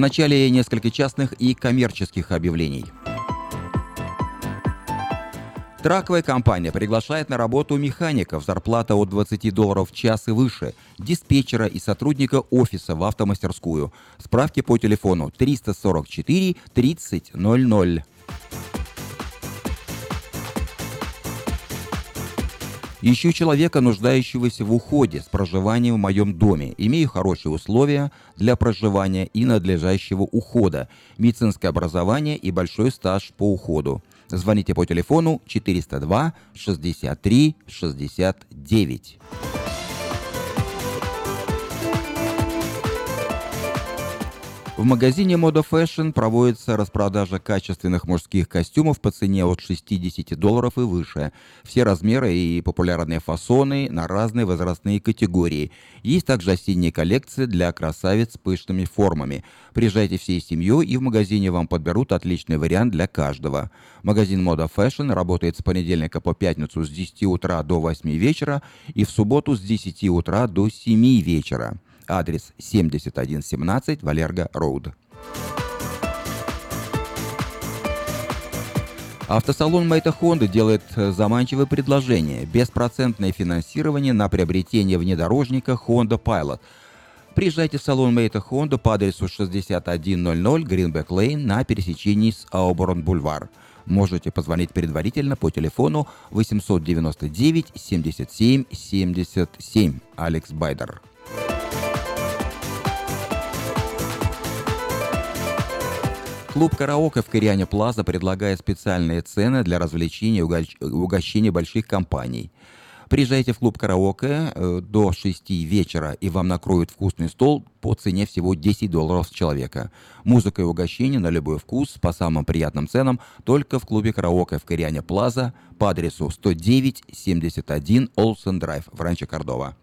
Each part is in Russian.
начале несколько частных и коммерческих объявлений. Траковая компания приглашает на работу механиков, зарплата от 20 долларов в час и выше, диспетчера и сотрудника офиса в автомастерскую. Справки по телефону 344 30 Ищу человека, нуждающегося в уходе с проживанием в моем доме. Имею хорошие условия для проживания и надлежащего ухода, медицинское образование и большой стаж по уходу. Звоните по телефону 402 63 69. В магазине Moda Fashion проводится распродажа качественных мужских костюмов по цене от 60 долларов и выше. Все размеры и популярные фасоны на разные возрастные категории. Есть также осенние коллекции для красавиц с пышными формами. Приезжайте всей семьей и в магазине вам подберут отличный вариант для каждого. Магазин Moda Fashion работает с понедельника по пятницу с 10 утра до 8 вечера и в субботу с 10 утра до 7 вечера. Адрес 7117 Валерго Роуд. Автосалон Мэйта Хонда делает э, заманчивое предложение – беспроцентное финансирование на приобретение внедорожника Honda Pilot. Приезжайте в салон Мэйта Хонда по адресу 6100 Гринбек Лейн на пересечении с Ауборн Бульвар. Можете позвонить предварительно по телефону 899 77 77. Алекс Байдер. Клуб «Караоке» в Кориане Плаза предлагает специальные цены для развлечения и угощения больших компаний. Приезжайте в клуб «Караоке» э, до 6 вечера, и вам накроют вкусный стол по цене всего 10 долларов с человека. Музыка и угощение на любой вкус по самым приятным ценам только в клубе «Караоке» в Кориане Плаза по адресу 109-71 Олсен Драйв в Ранчо Кордова.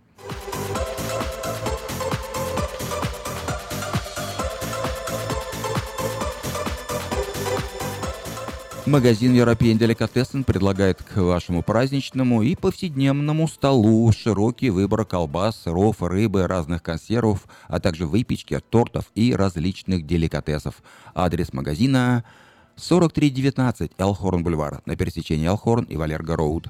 Магазин European Delicatessen предлагает к вашему праздничному и повседневному столу широкий выбор колбас, сыров, рыбы, разных консервов, а также выпечки, тортов и различных деликатесов. Адрес магазина 4319 Элхорн Бульвар на пересечении Элхорн и Валерго Роуд.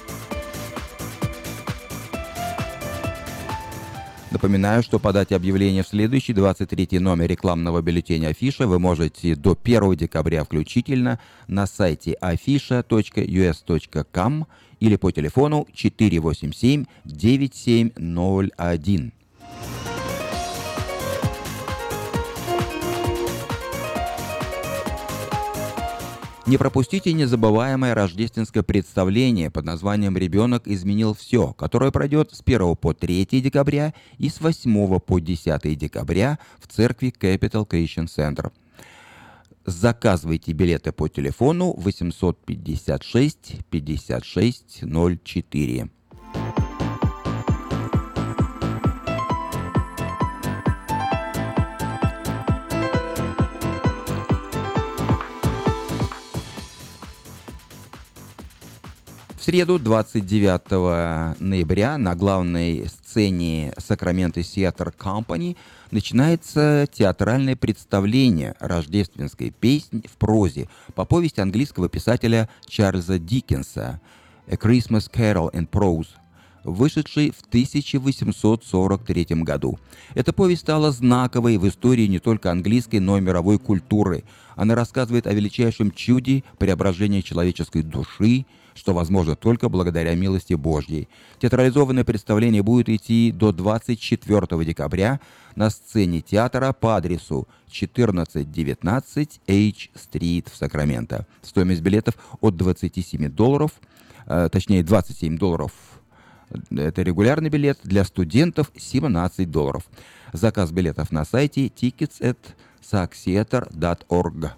Напоминаю, что подать объявление в следующий 23 номер рекламного бюллетеня Афиша вы можете до 1 декабря включительно на сайте afisha.us.com или по телефону 487 9701. Не пропустите незабываемое рождественское представление под названием «Ребенок изменил все», которое пройдет с 1 по 3 декабря и с 8 по 10 декабря в церкви Capital Christian Center. Заказывайте билеты по телефону 856 56 В среду, 29 ноября, на главной сцене Сакраменто Theater Company начинается театральное представление рождественской песни в прозе по повести английского писателя Чарльза Диккенса «A Christmas Carol in Prose», вышедшей в 1843 году. Эта повесть стала знаковой в истории не только английской, но и мировой культуры. Она рассказывает о величайшем чуде преображения человеческой души – что возможно только благодаря милости Божьей. Театрализованное представление будет идти до 24 декабря на сцене театра по адресу 1419 H-стрит в Сакраменто. Стоимость билетов от 27 долларов, э, точнее 27 долларов это регулярный билет, для студентов 17 долларов. Заказ билетов на сайте tickets at saxeter.org.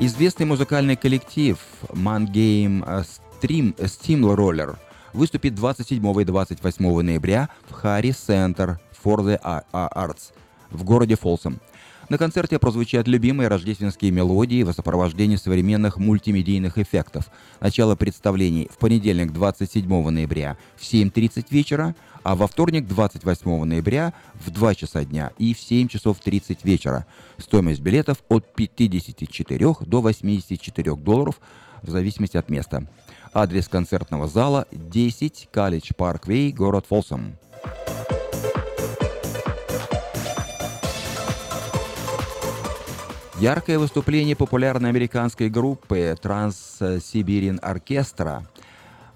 Известный музыкальный коллектив Man Game Stream, Steam Roller выступит 27 и 28 ноября в Харри Center for the Arts в городе Фолсом. На концерте прозвучат любимые рождественские мелодии в сопровождении современных мультимедийных эффектов. Начало представлений в понедельник 27 ноября в 7.30 вечера, а во вторник 28 ноября в 2 часа дня и в 7 часов 30 вечера. Стоимость билетов от 54 до 84 долларов в зависимости от места. Адрес концертного зала 10 College Parkway, город Фолсом. Яркое выступление популярной американской группы Orchestra э,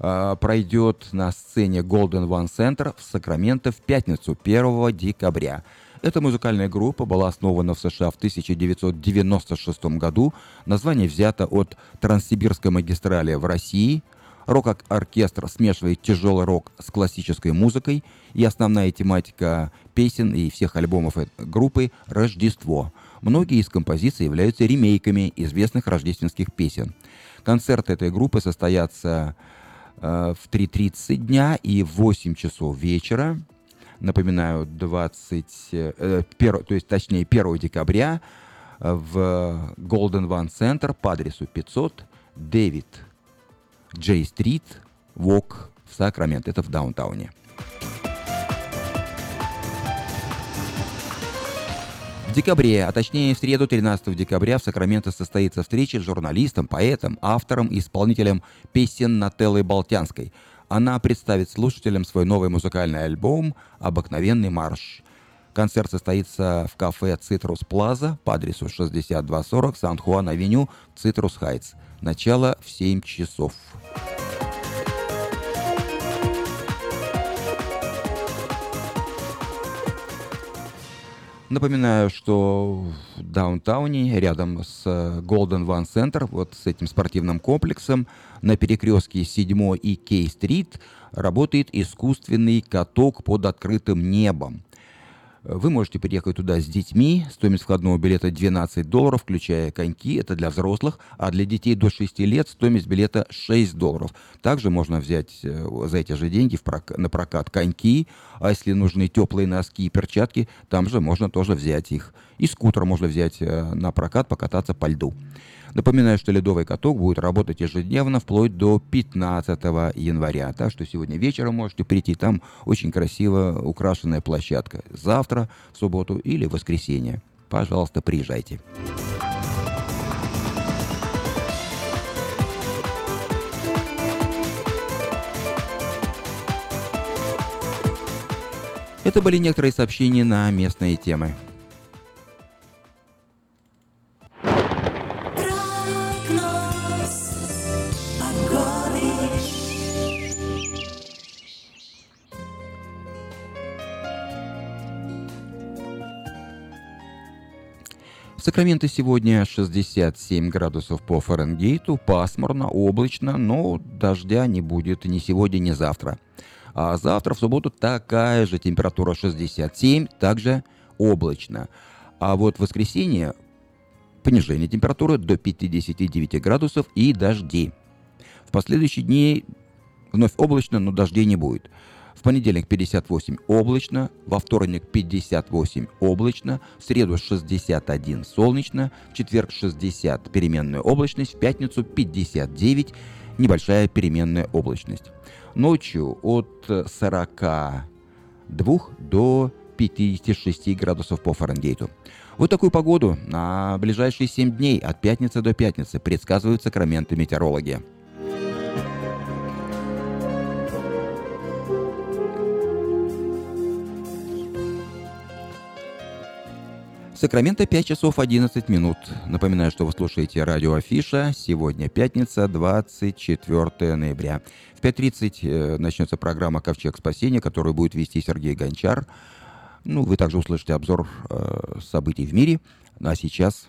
пройдет на сцене Golden One Center в Сакраменто в пятницу 1 декабря. Эта музыкальная группа была основана в США в 1996 году. Название взято от Транссибирской магистрали в России. Рок-оркестр смешивает тяжелый рок с классической музыкой, и основная тематика песен и всех альбомов группы – Рождество – Многие из композиций являются ремейками известных рождественских песен. Концерты этой группы состоятся э, в 3.30 дня и в 8 часов вечера. Напоминаю, 20, э, 1, то есть точнее 1 декабря в Golden One Center по адресу 500 Дэвид Джей Стрит, Вок в Сакраменто. Это в даунтауне. В декабре, а точнее в среду 13 декабря в Сакраменто состоится встреча с журналистом, поэтом, автором и исполнителем песен Нателлой Болтянской. Она представит слушателям свой новый музыкальный альбом «Обыкновенный марш». Концерт состоится в кафе «Citrus Plaza» по адресу 6240 San Juan Avenue, Citrus Heights. Начало в 7 часов. Напоминаю, что в Даунтауне, рядом с э, Golden One Center, вот с этим спортивным комплексом, на перекрестке 7 и K Street работает искусственный каток под открытым небом. Вы можете приехать туда с детьми. Стоимость входного билета 12 долларов, включая коньки. Это для взрослых. А для детей до 6 лет стоимость билета 6 долларов. Также можно взять э, за эти же деньги прок... на прокат коньки. А если нужны теплые носки и перчатки, там же можно тоже взять их. И скутер можно взять э, на прокат, покататься по льду. Напоминаю, что ледовый каток будет работать ежедневно вплоть до 15 января. Так что сегодня вечером можете прийти. Там очень красиво украшенная площадка. Завтра, в субботу или в воскресенье. Пожалуйста, приезжайте. Это были некоторые сообщения на местные темы. В Сакраменто сегодня 67 градусов по Фаренгейту, пасмурно, облачно, но дождя не будет ни сегодня, ни завтра. А завтра, в субботу, такая же температура 67, также облачно. А вот в воскресенье понижение температуры до 59 градусов и дожди. В последующие дни вновь облачно, но дождей не будет. В понедельник 58 облачно, во вторник 58 облачно, в среду 61 солнечно, в четверг 60 переменная облачность, в пятницу 59 небольшая переменная облачность. Ночью от 42 до 56 градусов по Фаренгейту. Вот такую погоду на ближайшие 7 дней от пятницы до пятницы предсказывают сакраменты метеорологи. Сакраменто 5 часов 11 минут. Напоминаю, что вы слушаете радио Афиша. Сегодня пятница, 24 ноября. В 5.30 э, начнется программа «Ковчег спасения», которую будет вести Сергей Гончар. Ну, вы также услышите обзор э, событий в мире. Ну, а сейчас...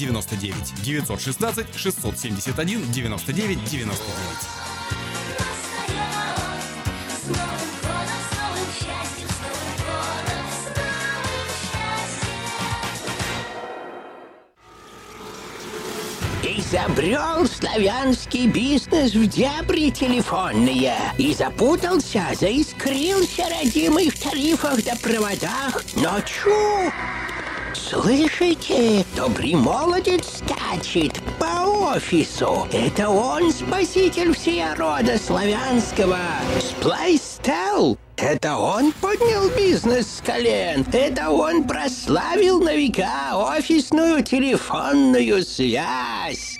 99 916 671 99 99. Изобрел славянский бизнес в дебри телефонные и запутался, заискрился родимый в тарифах да проводах. Но чу! Слышите? Добрый молодец скачет по офису. Это он спаситель всея рода славянского. Сплайстел. Это он поднял бизнес с колен. Это он прославил на века офисную телефонную связь.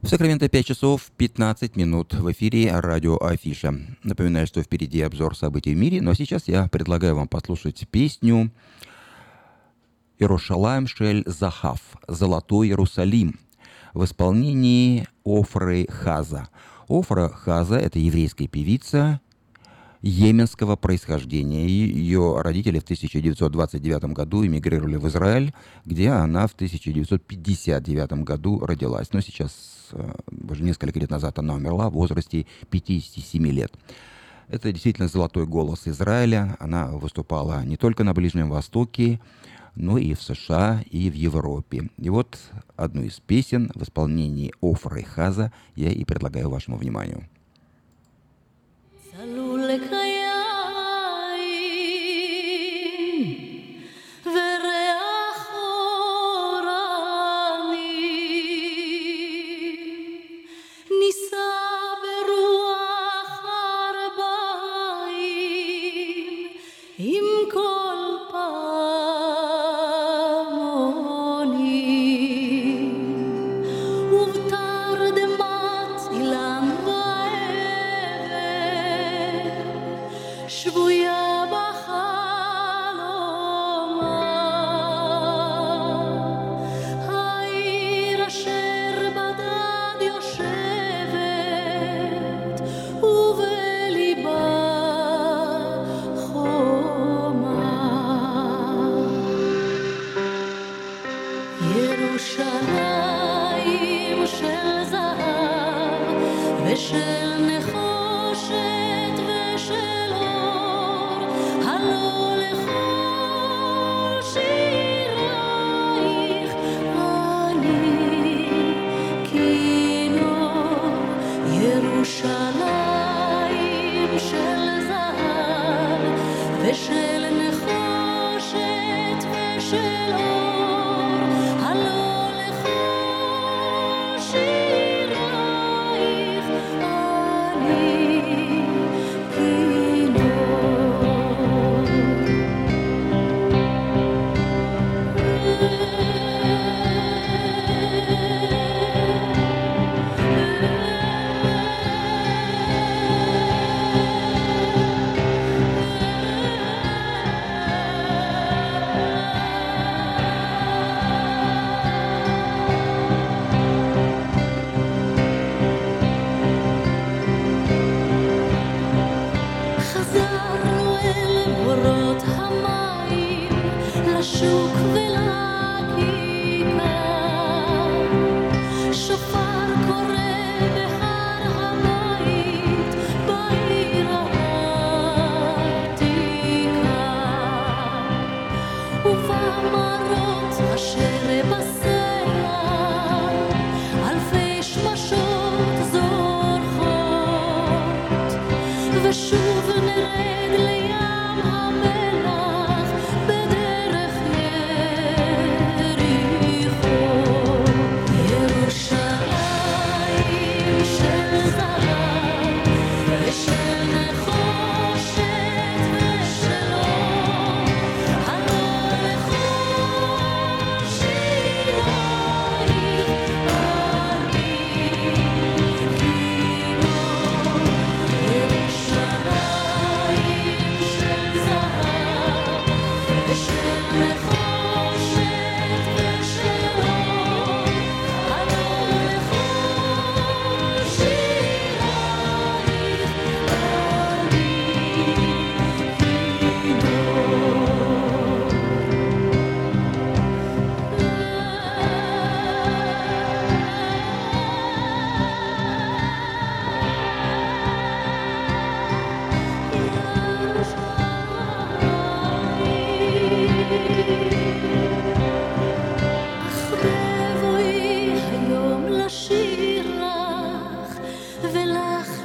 В Сакраменто 5 часов 15 минут в эфире радио Афиша. Напоминаю, что впереди обзор событий в мире, но сейчас я предлагаю вам послушать песню «Иерушалаем Шель Захав» «Золотой Иерусалим» в исполнении Офры Хаза. Офра Хаза – это еврейская певица, йеменского происхождения. Ее родители в 1929 году эмигрировали в Израиль, где она в 1959 году родилась. Но сейчас, э, уже несколько лет назад, она умерла в возрасте 57 лет. Это действительно золотой голос Израиля. Она выступала не только на Ближнем Востоке, но и в США, и в Европе. И вот одну из песен в исполнении Офры Хаза я и предлагаю вашему вниманию.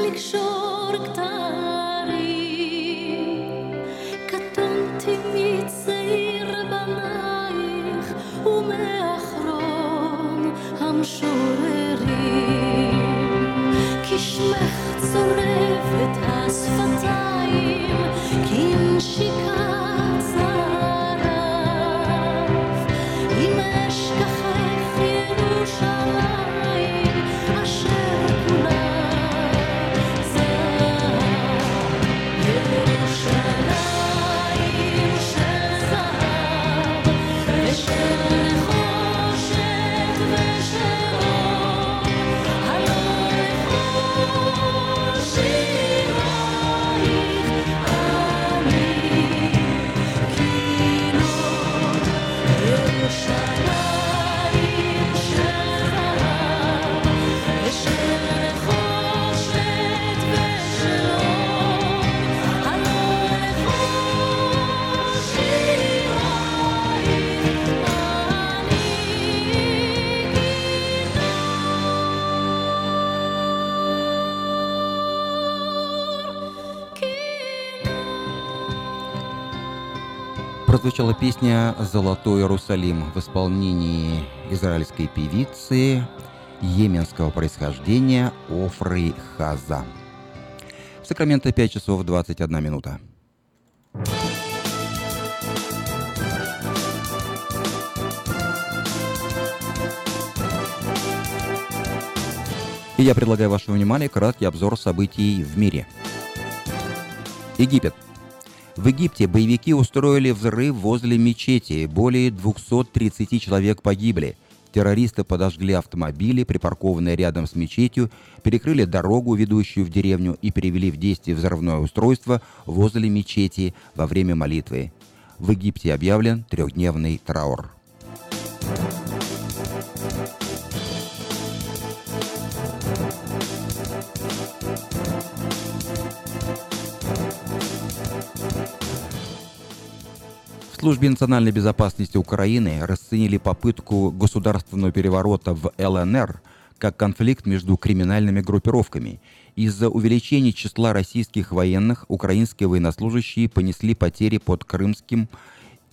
לקשור כתרים. קטונתי מצעיר בנייך, ומאחרון המשוררים. כי שמך צורב את השפתיים, כנשיקת Прозвучала песня «Золотой Иерусалим» в исполнении израильской певицы йеменского происхождения Офры Хаза. Сакраменто 5 часов 21 минута. И я предлагаю вашему вниманию краткий обзор событий в мире. Египет. В Египте боевики устроили взрыв возле мечети. Более 230 человек погибли. Террористы подожгли автомобили, припаркованные рядом с мечетью, перекрыли дорогу, ведущую в деревню, и перевели в действие взрывное устройство возле мечети во время молитвы. В Египте объявлен трехдневный траур. В службе национальной безопасности Украины расценили попытку государственного переворота в ЛНР как конфликт между криминальными группировками. Из-за увеличения числа российских военных украинские военнослужащие понесли потери под Крымским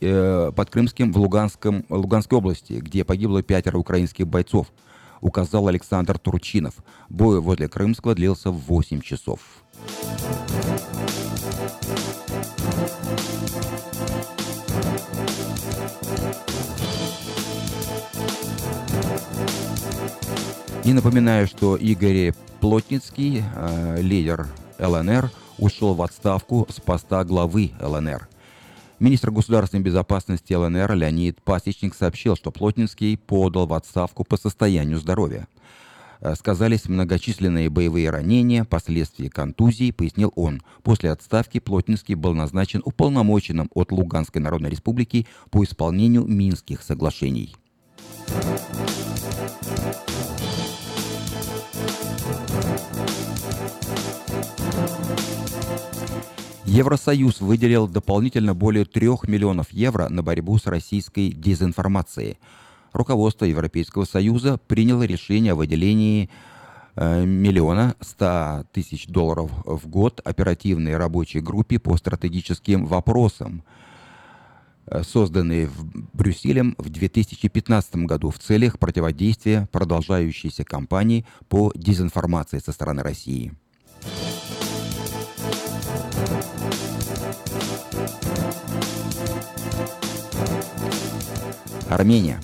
э, под Крымским в Луганском, Луганской области, где погибло пятеро украинских бойцов, указал Александр Турчинов. Бой возле Крымского длился 8 часов. И напоминаю, что Игорь Плотницкий, э, лидер ЛНР, ушел в отставку с поста главы ЛНР. Министр государственной безопасности ЛНР Леонид Пасечник сообщил, что Плотницкий подал в отставку по состоянию здоровья. Э, Сказались многочисленные боевые ранения, последствия контузии, пояснил он. После отставки Плотницкий был назначен уполномоченным от Луганской Народной Республики по исполнению Минских соглашений. Евросоюз выделил дополнительно более 3 миллионов евро на борьбу с российской дезинформацией. Руководство Европейского Союза приняло решение о выделении э, миллиона ста тысяч долларов в год оперативной рабочей группе по стратегическим вопросам, э, созданной в Брюсселем в 2015 году в целях противодействия продолжающейся кампании по дезинформации со стороны России. Армения.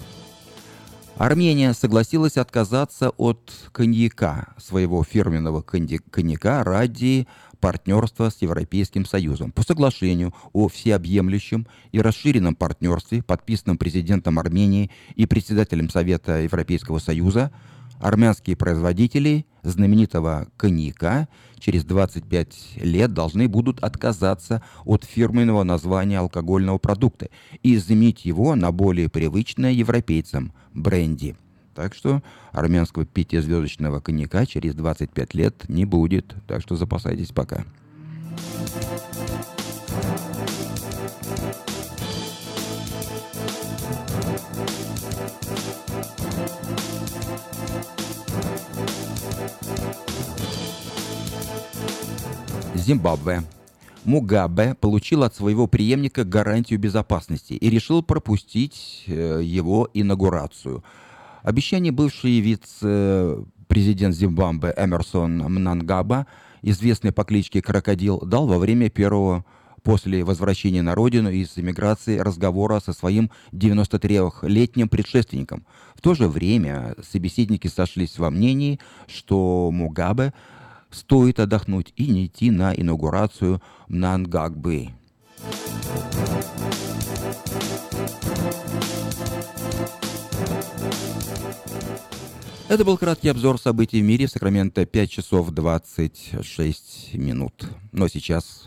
Армения согласилась отказаться от коньяка, своего фирменного конья- коньяка, ради партнерства с Европейским Союзом. По соглашению о всеобъемлющем и расширенном партнерстве, подписанном президентом Армении и председателем Совета Европейского Союза, армянские производители знаменитого коньяка через 25 лет должны будут отказаться от фирменного названия алкогольного продукта и заменить его на более привычное европейцам бренди. Так что армянского пятизвездочного коньяка через 25 лет не будет. Так что запасайтесь пока. Зимбабве. Мугабе получил от своего преемника гарантию безопасности и решил пропустить э, его инаугурацию. Обещание бывший вице-президент Зимбабве Эмерсон Мнангаба, известный по кличке Крокодил, дал во время первого после возвращения на родину из эмиграции разговора со своим 93-летним предшественником. В то же время собеседники сошлись во мнении, что Мугабе стоит отдохнуть и не идти на инаугурацию Мнангагбы. Это был краткий обзор событий в мире в Сакраменто 5 часов 26 минут. Но сейчас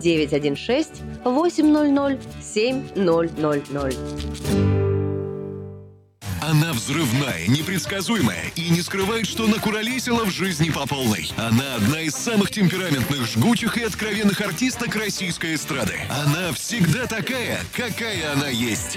916 800 7000. Она взрывная, непредсказуемая и не скрывает, что накуролесила в жизни по полной. Она одна из самых темпераментных, жгучих и откровенных артисток российской эстрады. Она всегда такая, какая она есть.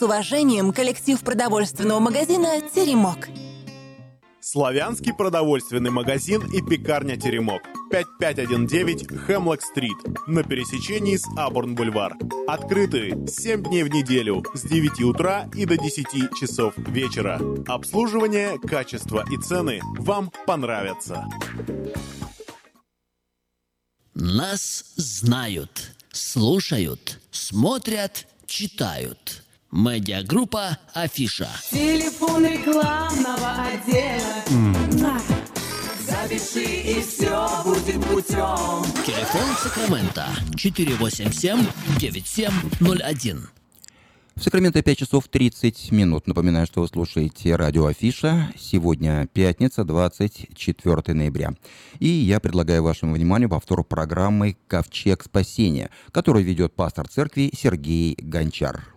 С уважением, коллектив продовольственного магазина «Теремок». Славянский продовольственный магазин и пекарня «Теремок». 5519 Хемлок-стрит на пересечении с Абурн-бульвар. Открыты 7 дней в неделю с 9 утра и до 10 часов вечера. Обслуживание, качество и цены вам понравятся. Нас знают, слушают, смотрят, читают. Медиагруппа «Афиша». Телефон рекламного отдела. Запиши и все будет путем. Телефон Сакрамента 487-9701. В Сакраменто 5 часов 30 минут. Напоминаю, что вы слушаете радио Афиша. Сегодня пятница, 24 ноября. И я предлагаю вашему вниманию повтор программы «Ковчег спасения», которую ведет пастор церкви Сергей Гончар.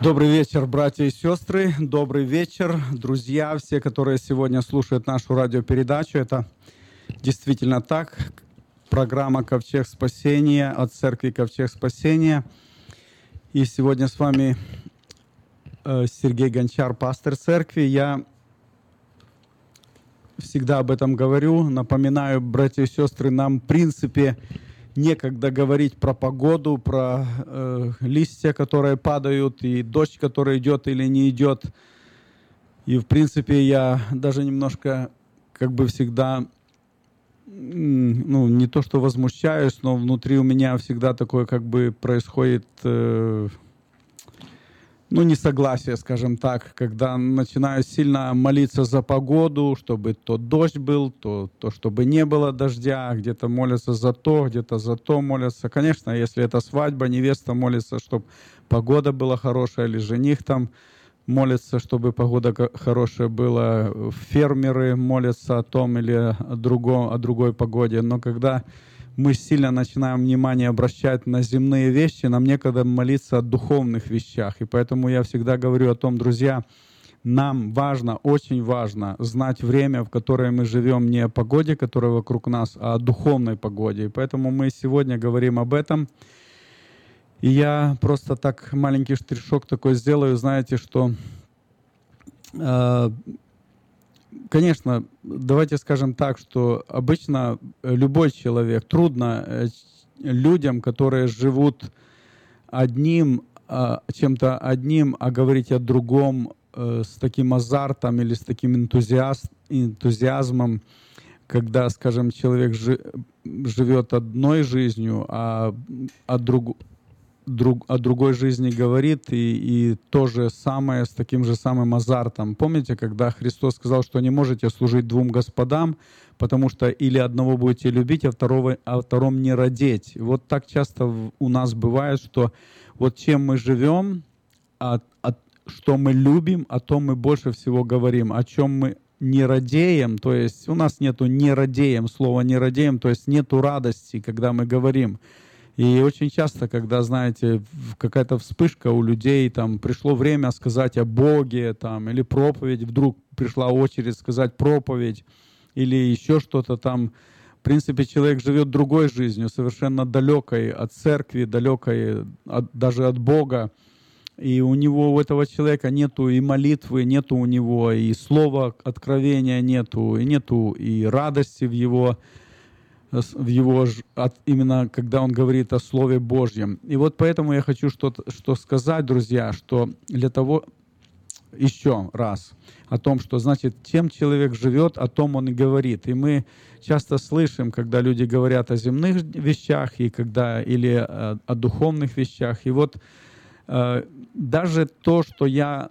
Добрый вечер, братья и сестры. Добрый вечер, друзья, все, которые сегодня слушают нашу радиопередачу. Это действительно так. Программа «Ковчег спасения» от церкви «Ковчег спасения». И сегодня с вами э, Сергей Гончар, пастор церкви. Я всегда об этом говорю. Напоминаю, братья и сестры, нам, в принципе, некогда говорить про погоду, про э, листья, которые падают, и дождь, который идет или не идет. И, в принципе, я даже немножко, как бы всегда, ну, не то что возмущаюсь, но внутри у меня всегда такое, как бы, происходит... э, ну, несогласие, скажем так, когда начинаю сильно молиться за погоду, чтобы то дождь был, то, то чтобы не было дождя, где-то молятся за то, где-то за то молятся. Конечно, если это свадьба, невеста молится, чтобы погода была хорошая, или жених там молится, чтобы погода хорошая была. Фермеры молятся о том или о, другом, о другой погоде. Но когда мы сильно начинаем внимание обращать на земные вещи, нам некогда молиться о духовных вещах. И поэтому я всегда говорю о том, друзья, нам важно, очень важно знать время, в которое мы живем, не о погоде, которая вокруг нас, а о духовной погоде. И поэтому мы сегодня говорим об этом. И я просто так маленький штришок такой сделаю, знаете, что э, конечно, давайте скажем так, что обычно э, любой человек, трудно э, людям, которые живут одним, а, чем-то одним, а говорить о другом э, с таким азартом или с таким энтузиаст, энтузиазмом, когда, скажем, человек жи- живет одной жизнью, а о, друг, друг, о другой жизни говорит, и, и то же самое с таким же самым азартом. Помните, когда Христос сказал, что не можете служить двум господам, потому что или одного будете любить, а второго, а втором не родить. Вот так часто у нас бывает, что вот чем мы живем, а, а что мы любим, о том мы больше всего говорим. О чем мы не радеем, то есть у нас нету не радеем, слова не радеем, то есть нету радости, когда мы говорим. И очень часто, когда, знаете, какая-то вспышка у людей, там, пришло время сказать о Боге, там, или проповедь, вдруг пришла очередь сказать проповедь, или еще что-то там, в принципе, человек живет другой жизнью, совершенно далекой от церкви, далекой от- даже от Бога. И у него, у этого человека нету и молитвы, нету у него и слова откровения нету, и нету и радости в его, в его от, именно когда он говорит о Слове Божьем. И вот поэтому я хочу что-то что сказать, друзья, что для того, еще раз о том, что значит, чем человек живет, о том он и говорит. И мы часто слышим, когда люди говорят о земных вещах и когда или э, о духовных вещах. И вот э, даже то, что я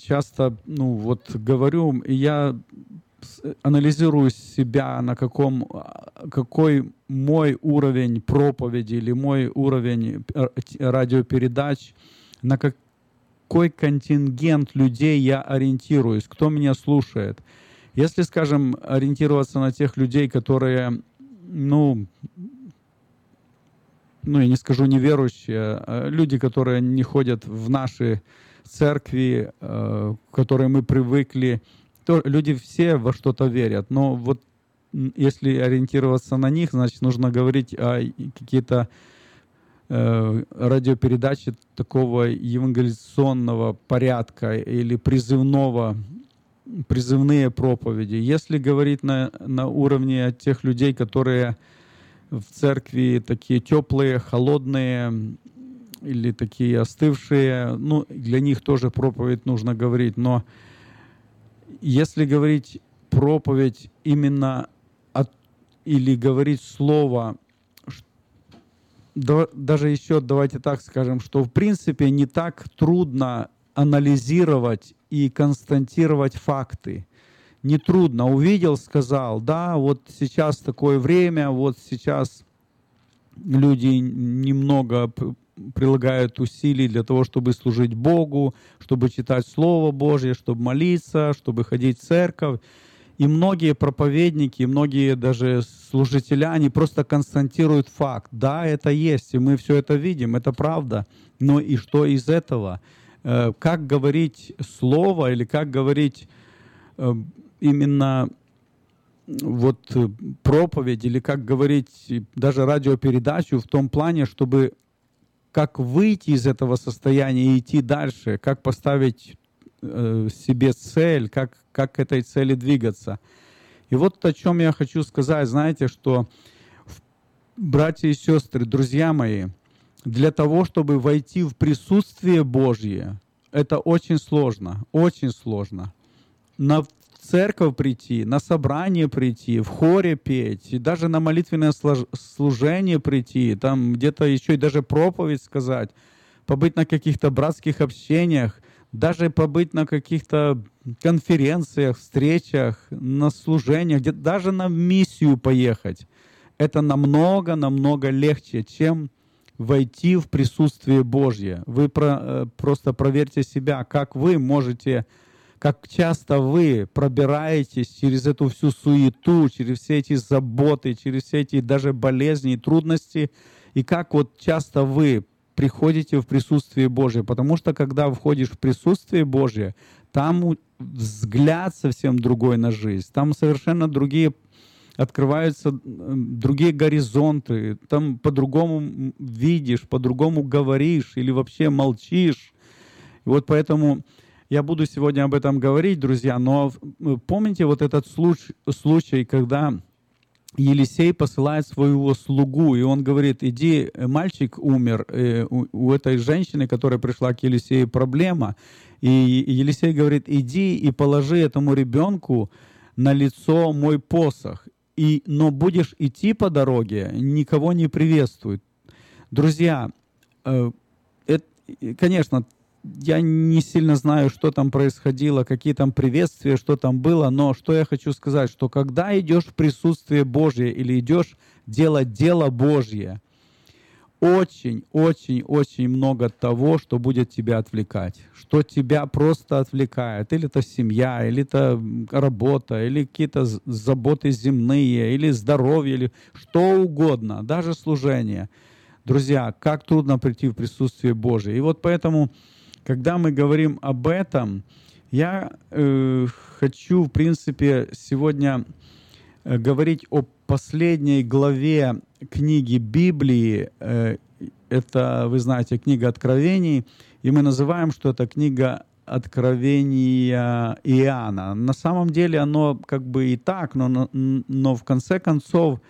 часто, ну вот говорю, я анализирую себя, на каком, а, какой мой уровень проповеди или мой уровень э, радиопередач, на какой контингент людей я ориентируюсь, кто меня слушает. Если, скажем, ориентироваться на тех людей, которые, ну, ну, я не скажу неверующие, а люди, которые не ходят в наши церкви, э, к которой мы привыкли, то люди все во что-то верят. Но вот если ориентироваться на них, значит, нужно говорить о какие-то э, радиопередачи такого евангелизационного порядка или призывного, призывные проповеди. Если говорить на, на уровне тех людей, которые в церкви такие теплые, холодные или такие остывшие, ну, для них тоже проповедь нужно говорить, но если говорить проповедь именно от, или говорить слово, даже еще давайте так скажем, что в принципе не так трудно анализировать и констатировать факты. Не трудно. Увидел, сказал, да, вот сейчас такое время, вот сейчас люди немного прилагают усилий для того, чтобы служить Богу, чтобы читать Слово Божье, чтобы молиться, чтобы ходить в церковь. И многие проповедники, многие даже служителя, они просто констатируют факт. Да, это есть, и мы все это видим, это правда. Но и что из этого? Э, Как говорить слово или как говорить э, именно вот э, проповедь или как говорить даже радиопередачу в том плане, чтобы как выйти из этого состояния и идти дальше, как поставить э, себе цель, как, как к этой цели двигаться. И вот о чем я хочу сказать, знаете, что братья и сестры, друзья мои, для того, чтобы войти в присутствие Божье, это очень сложно, очень сложно. На церковь прийти, на собрание прийти, в хоре петь, и даже на молитвенное служение прийти, там где-то еще и даже проповедь сказать, побыть на каких-то братских общениях, даже побыть на каких-то конференциях, встречах, на служениях, где даже на миссию поехать. Это намного-намного легче, чем войти в присутствие Божье. Вы про- э, просто проверьте себя, как вы можете, как часто вы пробираетесь через эту всю суету, через все эти заботы, через все эти даже болезни и трудности, и как вот часто вы приходите в присутствие Божье. Потому что когда входишь в присутствие Божье, там взгляд совсем другой на жизнь, там совершенно другие открываются другие горизонты, там по-другому видишь, по-другому говоришь или вообще молчишь. И вот поэтому я буду сегодня об этом говорить, друзья, но э, помните вот этот случай, случай когда Елисей посылает своего слугу, и он говорит, иди, мальчик умер, э, у, у этой женщины, которая пришла к Елисею, проблема. И Елисей говорит, иди и положи этому ребенку на лицо мой посох. и, но будешь идти по дороге, никого не приветствует. Друзья, э, это, конечно, я не сильно знаю, что там происходило, какие там приветствия, что там было, но что я хочу сказать, что когда идешь в присутствие Божье или идешь делать дело Божье, очень, очень, очень много того, что будет тебя отвлекать, что тебя просто отвлекает. Или это семья, или это работа, или какие-то заботы земные, или здоровье, или что угодно, даже служение. Друзья, как трудно прийти в присутствие Божие. И вот поэтому, когда мы говорим об этом, я э, хочу, в принципе, сегодня э, говорить о последней главе книги Библии. Э, Это, вы знаете, книга Откровений. И мы называем, что это книга Откровения Иоанна. На самом деле оно как бы и так, но, но, в конце концов,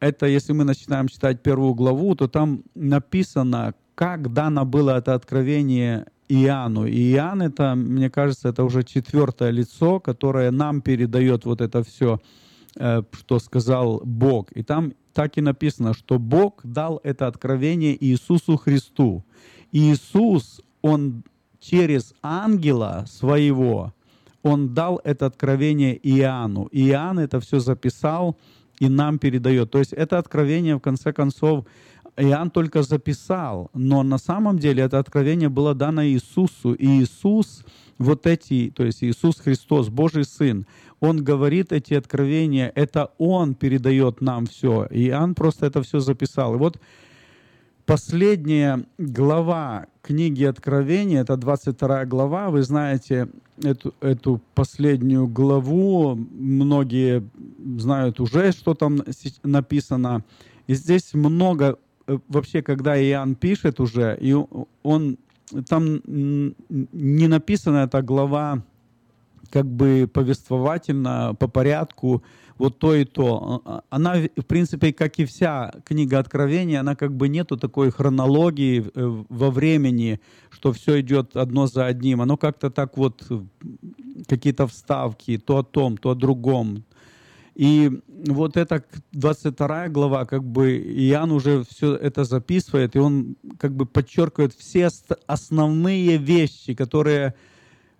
это если мы начинаем читать первую главу, то там написано, как дано было это откровение Иоанну. И Иоанн это, мне кажется, это уже четвертое лицо, которое нам передает вот это все, э, что сказал Бог. И там так и написано, что Бог дал это откровение Иисусу Христу. Иисус, Он через ангела своего, Он дал это откровение Иоанну. Иоанн это все записал и нам передает. То есть это откровение, в конце концов, Иоанн только записал, но на самом деле это откровение было дано Иисусу. И Иисус, вот эти, то есть Иисус Христос, Божий Сын, Он говорит эти откровения, это Он передает нам все. И Иоанн просто это все записал. И вот последняя глава книги Откровения, это 22 глава, вы знаете эту, эту последнюю главу, многие знают уже, что там написано. И здесь много, вообще, когда Иоанн пишет уже, и он, там не написана эта глава как бы повествовательно, по порядку, вот то и то. А- Она, в принципе, как и вся книга Откровения, она как бы нету такой хронологии э, во времени, что все идет одно за одним. Оно как-то так вот, э, какие-то вставки, то о том, то о другом. И вот эта к- 22 глава, как бы Иоанн уже все это записывает, и он как бы подчеркивает все основные вещи, которые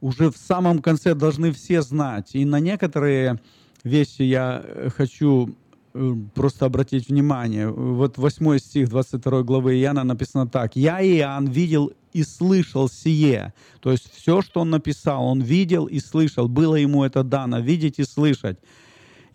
уже в самом конце должны все знать. И на некоторые вещи я э, хочу э, просто обратить внимание. Вот 8 стих 22 главы Иоанна написано так. «Я, Иоанн, видел и слышал сие». То есть все, что он написал, он видел и слышал. Было ему это дано, видеть и слышать.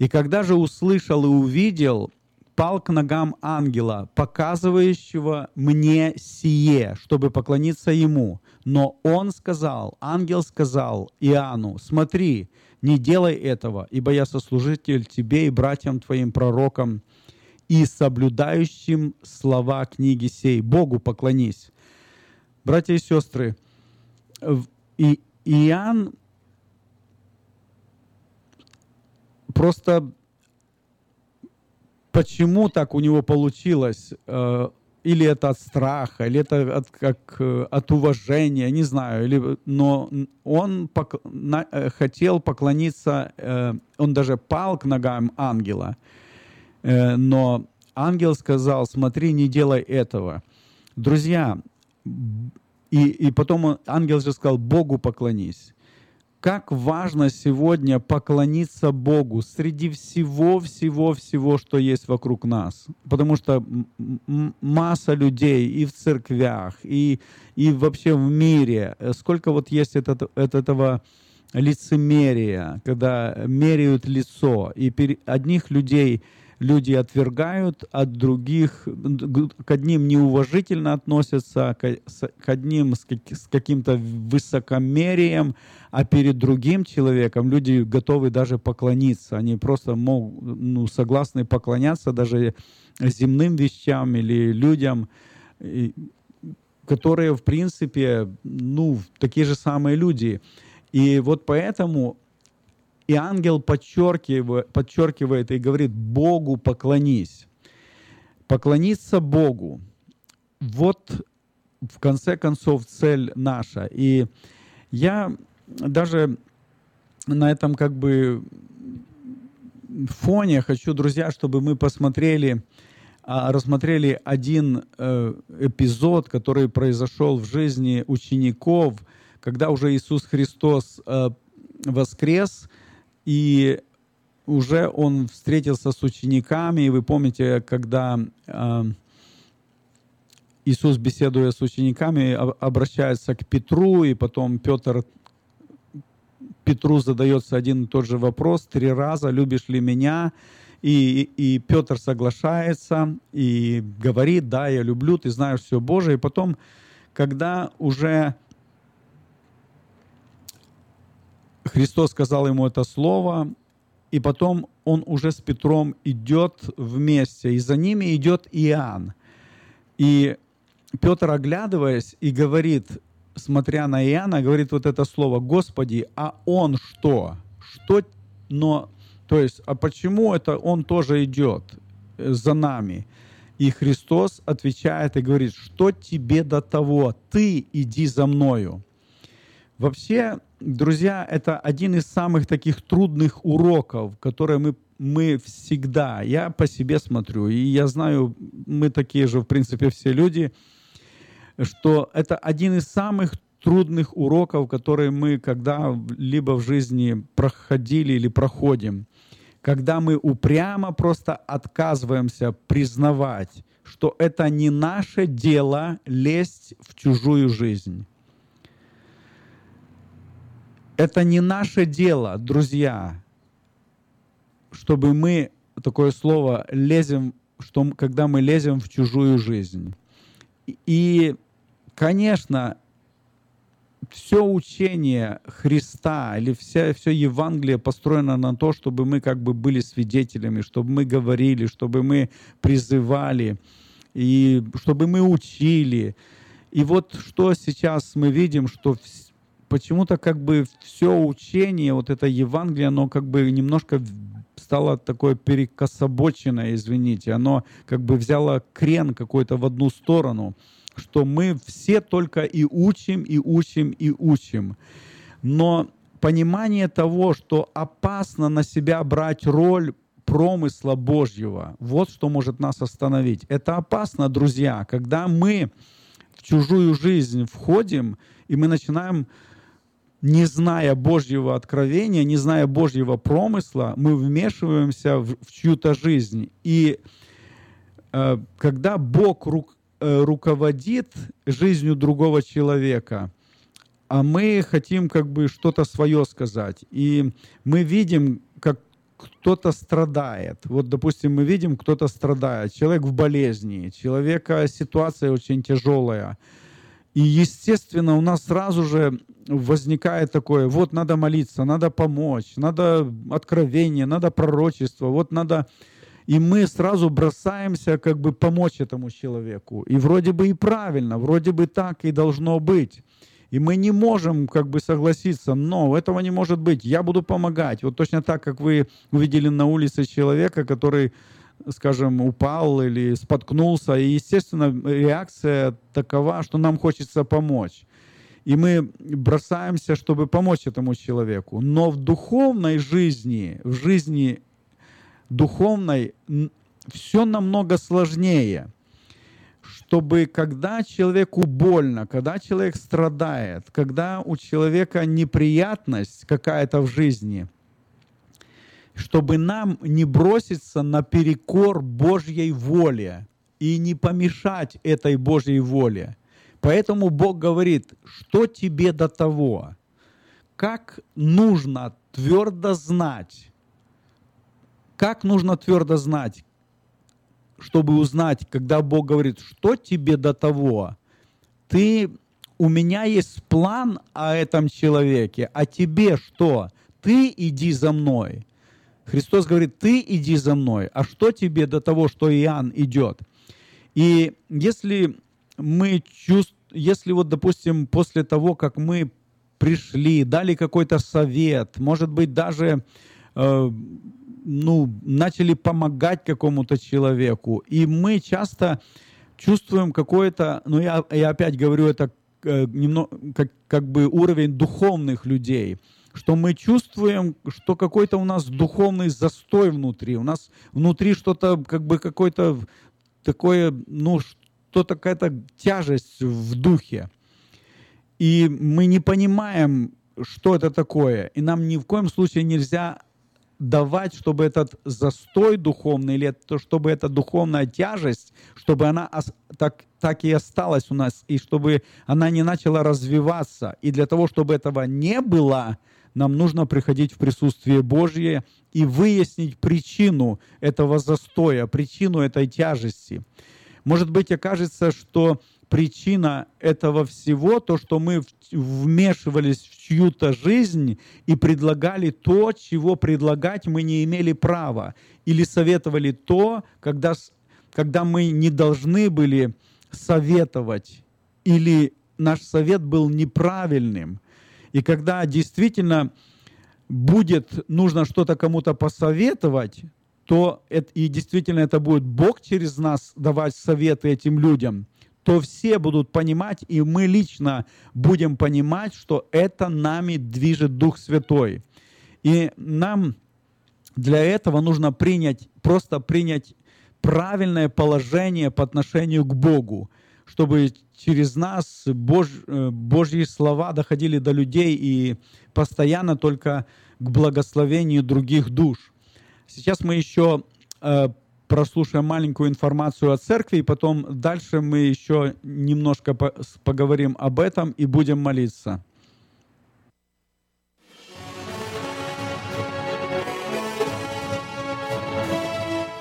И когда же услышал и увидел, пал к ногам ангела, показывающего мне сие, чтобы поклониться ему. Но он сказал, ангел сказал Иоанну, смотри, не делай этого, ибо я сослужитель тебе и братьям твоим пророкам и соблюдающим слова книги сей. Богу поклонись. Братья и сестры, и Иоанн просто почему так у него получилось? Э, Или это от страха, или это от, как, э, от уважения, не знаю. Или, но он пок- на- э, хотел поклониться, э, он даже пал к ногам ангела. Э, Но ангел сказал, смотри, не делай этого. Друзья, и, и потом он- ангел же сказал, Богу поклонись как важно сегодня поклониться Богу среди всего-всего-всего, что есть вокруг нас. Потому что масса людей и в церквях, и, и вообще в мире, сколько вот есть этот, от этого лицемерия, когда меряют лицо, и одних людей люди отвергают, от других к одним неуважительно относятся, к, одним с, как- с каким-то высокомерием, а перед другим человеком люди готовы даже поклониться. Они просто могут, ну, согласны поклоняться даже земным вещам или людям, которые, в принципе, ну, такие же самые люди. И вот поэтому и ангел подчеркивает, подчеркивает и говорит, Богу поклонись. Поклониться Богу. Вот в конце концов цель наша. И я даже на этом как бы фоне хочу, друзья, чтобы мы посмотрели, а, рассмотрели один э, эпизод, который произошел в жизни учеников, когда уже Иисус Христос э, воскрес, и уже он встретился с учениками. И вы помните, когда э, Иисус, беседуя с учениками, об- обращается к Петру, и потом Петр Петру задается один и тот же вопрос три раза, любишь ли меня? И, и Петр соглашается и говорит, да, я люблю, ты знаешь все Божие. И потом, когда уже Христос сказал ему это слово, и потом он уже с Петром идет вместе, и за ними идет Иоанн. И Петр, оглядываясь, и говорит, смотря на Иоанна, говорит вот это слово, «Господи, а он что? Что, но, то есть, а почему это он тоже идет э, за нами?» И Христос отвечает и говорит, что тебе до того? Ты иди за мною. Вообще, друзья, это один из самых таких трудных уроков, которые мы, мы всегда, я по себе смотрю, и я знаю, мы такие же, в принципе, все люди, что это один из самых трудных уроков, которые мы когда-либо в жизни проходили или проходим. Когда мы упрямо просто отказываемся признавать, что это не наше дело лезть в чужую жизнь. Это не наше дело, друзья, чтобы мы, такое слово, лезем, что, когда мы лезем в чужую жизнь. И- конечно, все учение Христа или вся, все Евангелие построено на то, чтобы мы как бы были свидетелями, чтобы мы говорили, чтобы мы призывали, и чтобы мы учили. И вот что сейчас мы видим, что почему-то как бы все учение, вот это Евангелие, оно как бы немножко стало такое перекособоченное, извините, оно как бы взяло крен какой-то в одну сторону, что мы все только и учим, и учим, и учим. Но понимание того, что опасно на себя брать роль промысла Божьего, вот что может нас остановить. Это опасно, друзья, когда мы в чужую жизнь входим, и мы начинаем не зная Божьего откровения, не зная Божьего промысла, мы вмешиваемся в, в чью-то жизнь. И э, когда Бог рук- э, руководит жизнью другого человека, а мы хотим как бы что-то свое сказать, и мы видим, как кто-то страдает. Вот, допустим, мы видим, кто-то страдает, человек в болезни, человека ситуация очень тяжелая. И, естественно, у нас сразу же возникает такое, вот надо молиться, надо помочь, надо откровение, надо пророчество, вот надо... И мы сразу бросаемся как бы помочь этому человеку. И вроде бы и правильно, вроде бы так и должно быть. И мы не можем как бы согласиться, но этого не может быть, я буду помогать. Вот точно так, как вы увидели на улице человека, который скажем, упал или споткнулся. И, естественно, реакция такова, что нам хочется помочь. И мы бросаемся, чтобы помочь этому человеку. Но в духовной жизни, в жизни духовной, все намного сложнее. Чтобы когда человеку больно, когда человек страдает, когда у человека неприятность какая-то в жизни – чтобы нам не броситься наперекор Божьей воле и не помешать этой Божьей воле. Поэтому Бог говорит, что тебе до того, как нужно твердо знать, как нужно твердо знать, чтобы узнать, когда Бог говорит, что тебе до того, ты, у меня есть план о этом человеке, а тебе что? Ты иди за мной. Христос говорит, ты иди за мной, а что тебе до того, что Иоанн идет? И если мы чувствуем, если вот, допустим, после того, как мы пришли, дали какой-то совет, может быть, даже э, ну, начали помогать какому-то человеку, и мы часто чувствуем какое-то, ну, я, я опять говорю, это э, немного, как, как бы уровень духовных людей – что мы чувствуем, что какой-то у нас духовный застой внутри. У нас внутри что-то, как бы какое-то такое, ну, что-то какая-то тяжесть в духе. И мы не понимаем, что это такое. И нам ни в коем случае нельзя давать, чтобы этот застой духовный, или это, чтобы эта духовная тяжесть, чтобы она так, так и осталась у нас, и чтобы она не начала развиваться. И для того, чтобы этого не было, нам нужно приходить в присутствие Божье и выяснить причину этого застоя, причину этой тяжести. Может быть, окажется, что причина этого всего, то, что мы вмешивались в чью-то жизнь и предлагали то, чего предлагать мы не имели права, или советовали то, когда, когда мы не должны были советовать, или наш совет был неправильным. И когда действительно будет нужно что-то кому-то посоветовать, то это, и действительно это будет Бог через нас давать советы этим людям, то все будут понимать, и мы лично будем понимать, что это нами движет Дух Святой. И нам для этого нужно принять, просто принять правильное положение по отношению к Богу, чтобы через нас Бож, э, Божьи слова доходили до людей и постоянно только к благословению других душ. Сейчас мы еще э, прослушаем маленькую информацию о церкви, и потом дальше мы еще немножко поговорим об этом и будем молиться.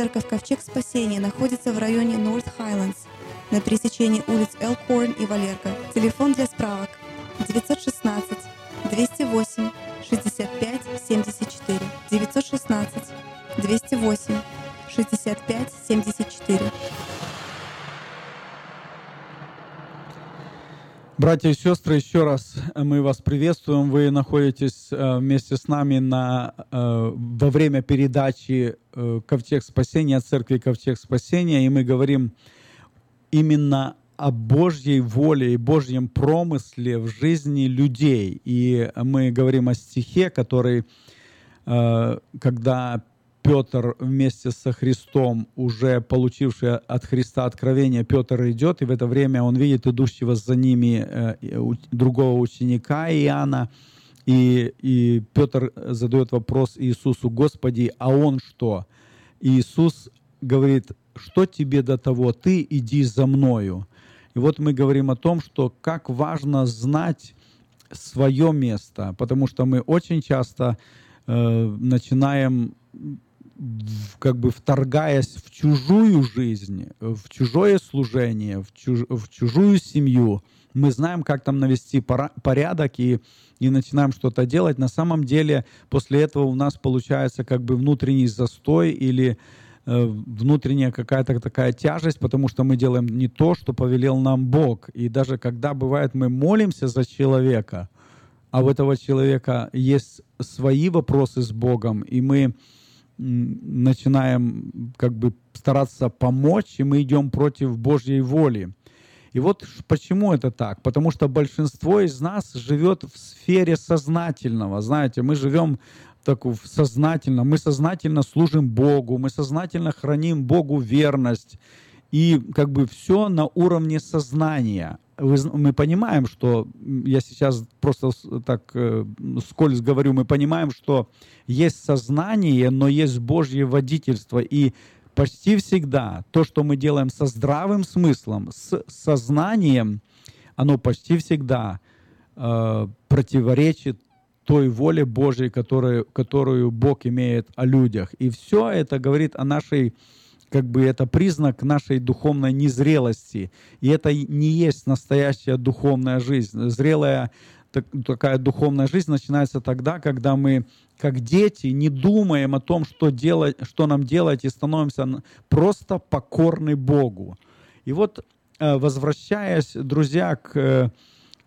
Церковь Ковчег Спасения находится в районе North Highlands на пересечении улиц Элкорн и Валерка. Телефон для справок 916 208 65 74 916 208 65 74 Братья и сестры, еще раз мы вас приветствуем. Вы находитесь э, вместе с нами на, э, во время передачи э, «Ковчег спасения» церкви «Ковчег спасения», и мы говорим именно о Божьей воле и Божьем промысле в жизни людей. И мы говорим о стихе, который, э, когда Петр вместе со Христом, уже получивший от Христа откровение, Петр идет, и в это время он видит идущего за ними э, другого ученика Иоанна, и, и Петр задает вопрос Иисусу, Господи, а он что? Иисус говорит, что тебе до того, ты иди за мною. И вот мы говорим о том, что как важно знать свое место, потому что мы очень часто э, начинаем как бы вторгаясь в чужую жизнь, в чужое служение, в, чуж- в чужую семью, мы знаем, как там навести порядок и, и начинаем что-то делать. На самом деле после этого у нас получается как бы внутренний застой или э, внутренняя какая-то такая тяжесть, потому что мы делаем не то, что повелел нам Бог. И даже когда бывает мы молимся за человека, а у этого человека есть свои вопросы с Богом, и мы начинаем как бы стараться помочь, и мы идем против Божьей воли. И вот почему это так? Потому что большинство из нас живет в сфере сознательного. Знаете, мы живем так сознательно, мы сознательно служим Богу, мы сознательно храним Богу верность. И как бы все на уровне сознания. Вы мы понимаем, что я сейчас просто так э, скользь говорю, мы понимаем, что есть сознание, но есть Божье водительство. И почти всегда то, что мы делаем со здравым смыслом, с сознанием, оно почти всегда э, противоречит той воле Божьей, которую, которую Бог имеет о людях. И все это говорит о нашей, как бы это признак нашей духовной незрелости. И это не есть настоящая духовная жизнь. Зрелая так- такая духовная жизнь начинается тогда, когда мы, как дети, не думаем о том, что, делать, что нам делать, и становимся просто покорны Богу. И вот, э, возвращаясь, друзья, к, э,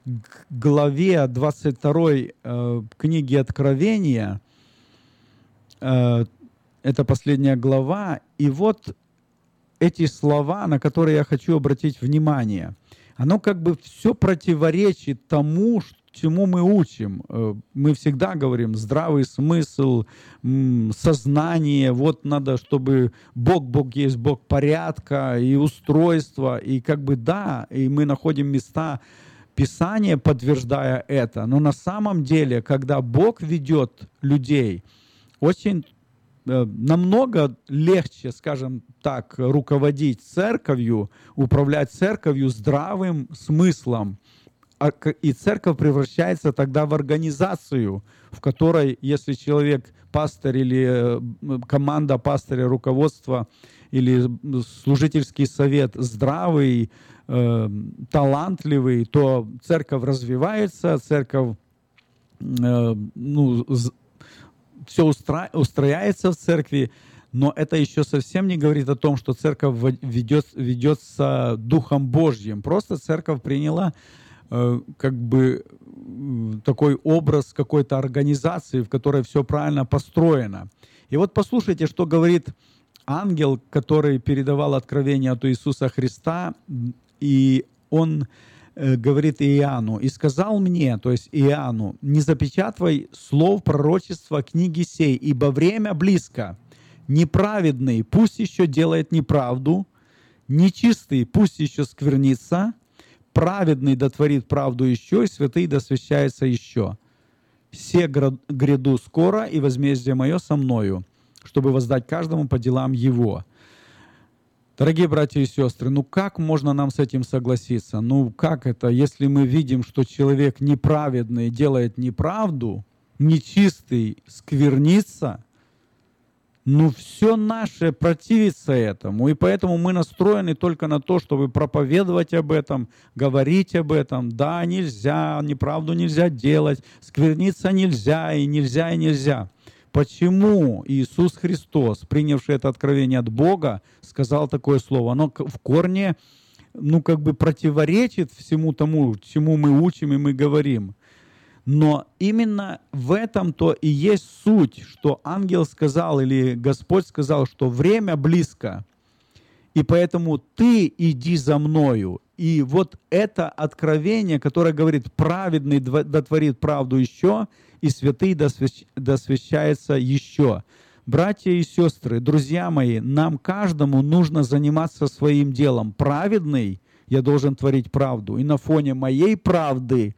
к главе 22 э, книги Откровения, это последняя глава, и вот эти слова, на которые я хочу обратить внимание, оно как бы все противоречит тому, чему мы учим. Э, Мы всегда говорим здравый смысл, сознание, вот надо, чтобы Бог, Бог есть Бог порядка и устройства, и как бы да, и мы находим места Писания, подтверждая это, но на самом деле, когда Бог ведет людей, очень намного легче, скажем так, руководить церковью, управлять церковью здравым смыслом. А И церковь превращается тогда в организацию, в которой, если человек, пастор или э, команда пастыря, руководство или служительский совет здравый, э, талантливый, то церковь развивается, церковь э, ну, все устрояется в церкви, но это еще совсем не говорит о том, что церковь ведет, ведется Духом Божьим. Просто церковь приняла э, как бы такой образ какой-то организации, в которой все правильно построено. И вот послушайте, что говорит ангел, который передавал откровение от Иисуса Христа, и он говорит Иоанну, «И сказал мне, то есть Иоанну, не запечатывай слов пророчества книги сей, ибо время близко. Неправедный пусть еще делает неправду, нечистый пусть еще сквернится, праведный дотворит правду еще, и святый досвящается еще. Все гряду скоро, и возмездие мое со мною, чтобы воздать каждому по делам его». Дорогие братья и сестры, ну как можно нам с этим согласиться? Ну как это, если мы видим, что человек неправедный делает неправду, нечистый сквернится, ну все наше противится этому, и поэтому мы настроены только на то, чтобы проповедовать об этом, говорить об этом. Да, нельзя, неправду нельзя делать, скверниться нельзя, и нельзя, и нельзя. Почему Иисус Христос, принявший это откровение от Бога, сказал такое слово? Оно в корне, ну, как бы противоречит всему тому, чему мы учим и мы говорим. Но именно в этом-то и есть суть, что ангел сказал или Господь сказал, что время близко, и поэтому ты иди за мною. И вот это откровение, которое говорит, праведный дотворит правду еще, и святый досвящ- досвящается еще. Братья и сестры, друзья мои, нам каждому нужно заниматься своим делом. Праведный, я должен творить правду. И на фоне моей правды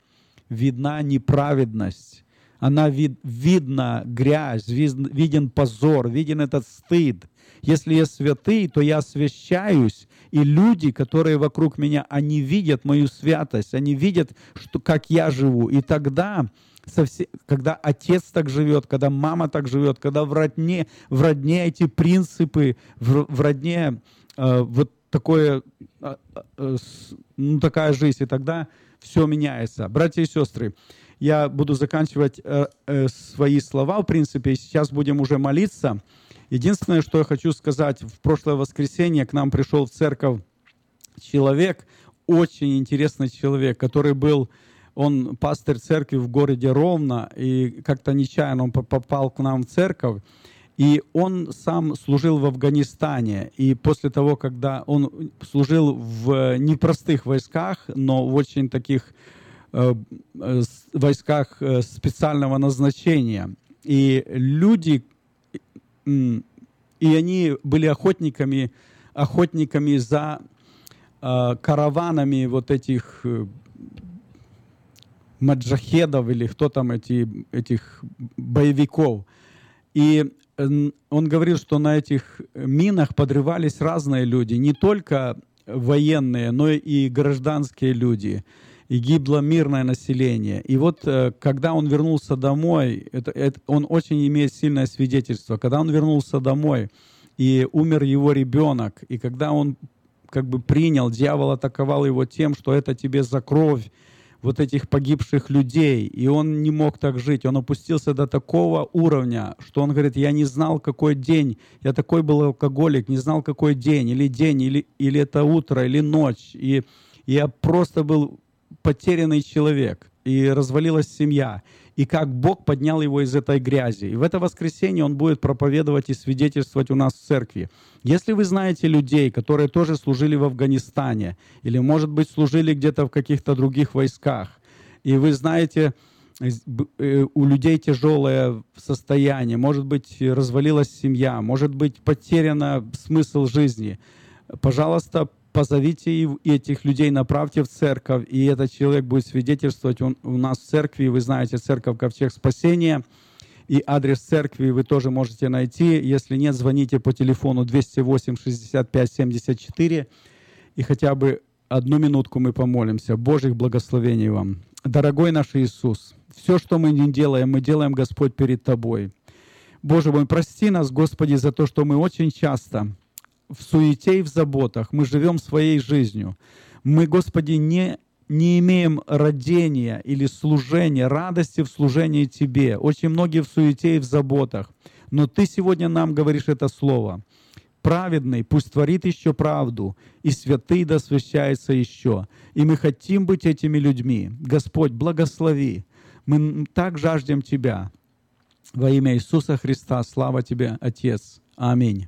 видна неправедность. Она вид, видна грязь, вид- виден позор, виден этот стыд. Если я святый, то я освящаюсь, и люди, которые вокруг меня, они видят мою святость, они видят, что, как я живу. И тогда, совсе- когда отец так живет, когда мама так живет, когда в родне, в родне эти принципы, в, в родне э, вот такое, э, э, с- ну, такая жизнь, и тогда все меняется. Братья и сестры, я буду заканчивать э, э, свои слова, в принципе, и сейчас будем уже молиться. Единственное, что я хочу сказать, в прошлое воскресенье к нам пришел в церковь человек, очень интересный человек, который был, он пастырь церкви в городе Ровно, и как-то нечаянно он по- попал к нам в церковь, и он сам служил в Афганистане. И после того, когда он служил в непростых войсках, но в очень таких э, э, войсках э, специального назначения. И люди, и они были охотниками, охотниками за э, караванами вот этих э, маджахедов или кто там эти, этих боевиков. И м, он говорил, что на этих минах подрывались разные люди, не только военные, но и гражданские люди. И гибло мирное население. И вот э, когда он вернулся домой, это, это- он очень имеет сильное свидетельство. Когда он вернулся домой, и умер его ребенок, и когда он как бы принял, дьявол атаковал его тем, что это тебе за кровь, вот этих погибших людей, и он не мог так жить. Он опустился до такого уровня, что он говорит, я не знал, какой день, я такой был алкоголик, не знал, какой день, или день, или, или это утро, или ночь. И я просто был потерянный человек, и развалилась семья. И как Бог поднял его из этой грязи. И в это воскресенье он будет проповедовать и свидетельствовать у нас в церкви. Если вы знаете людей, которые тоже служили в Афганистане, или, может быть, служили где-то в каких-то других войсках, и вы знаете, э, э, у людей тяжелое состояние, может быть, развалилась семья, может быть, потерян смысл жизни, пожалуйста, позовите и этих людей, направьте в церковь, и этот человек будет свидетельствовать он- у нас в церкви. Вы знаете, церковь Ковчег Спасения, и адрес церкви вы тоже можете найти. Если нет, звоните по телефону 208 65 74, и хотя бы одну минутку мы помолимся. Божьих благословений вам. Дорогой наш Иисус, все, что мы не делаем, мы делаем, Господь, перед Тобой. Боже мой, прости нас, Господи, за то, что мы очень часто в суете и в заботах, мы живем своей жизнью. Мы, Господи, не, не имеем родения или служения, радости в служении Тебе. Очень многие в суете и в заботах. Но Ты сегодня нам говоришь это слово. Праведный пусть творит еще правду, и святый да еще. И мы хотим быть этими людьми. Господь, благослови. Мы так жаждем Тебя. Во имя Иисуса Христа, слава Тебе, Отец. Аминь.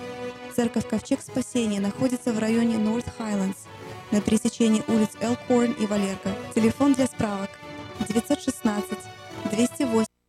Церковь Ковчег Спасения находится в районе North Highlands на пересечении улиц Элкорн и Валерго. Телефон для справок 916 208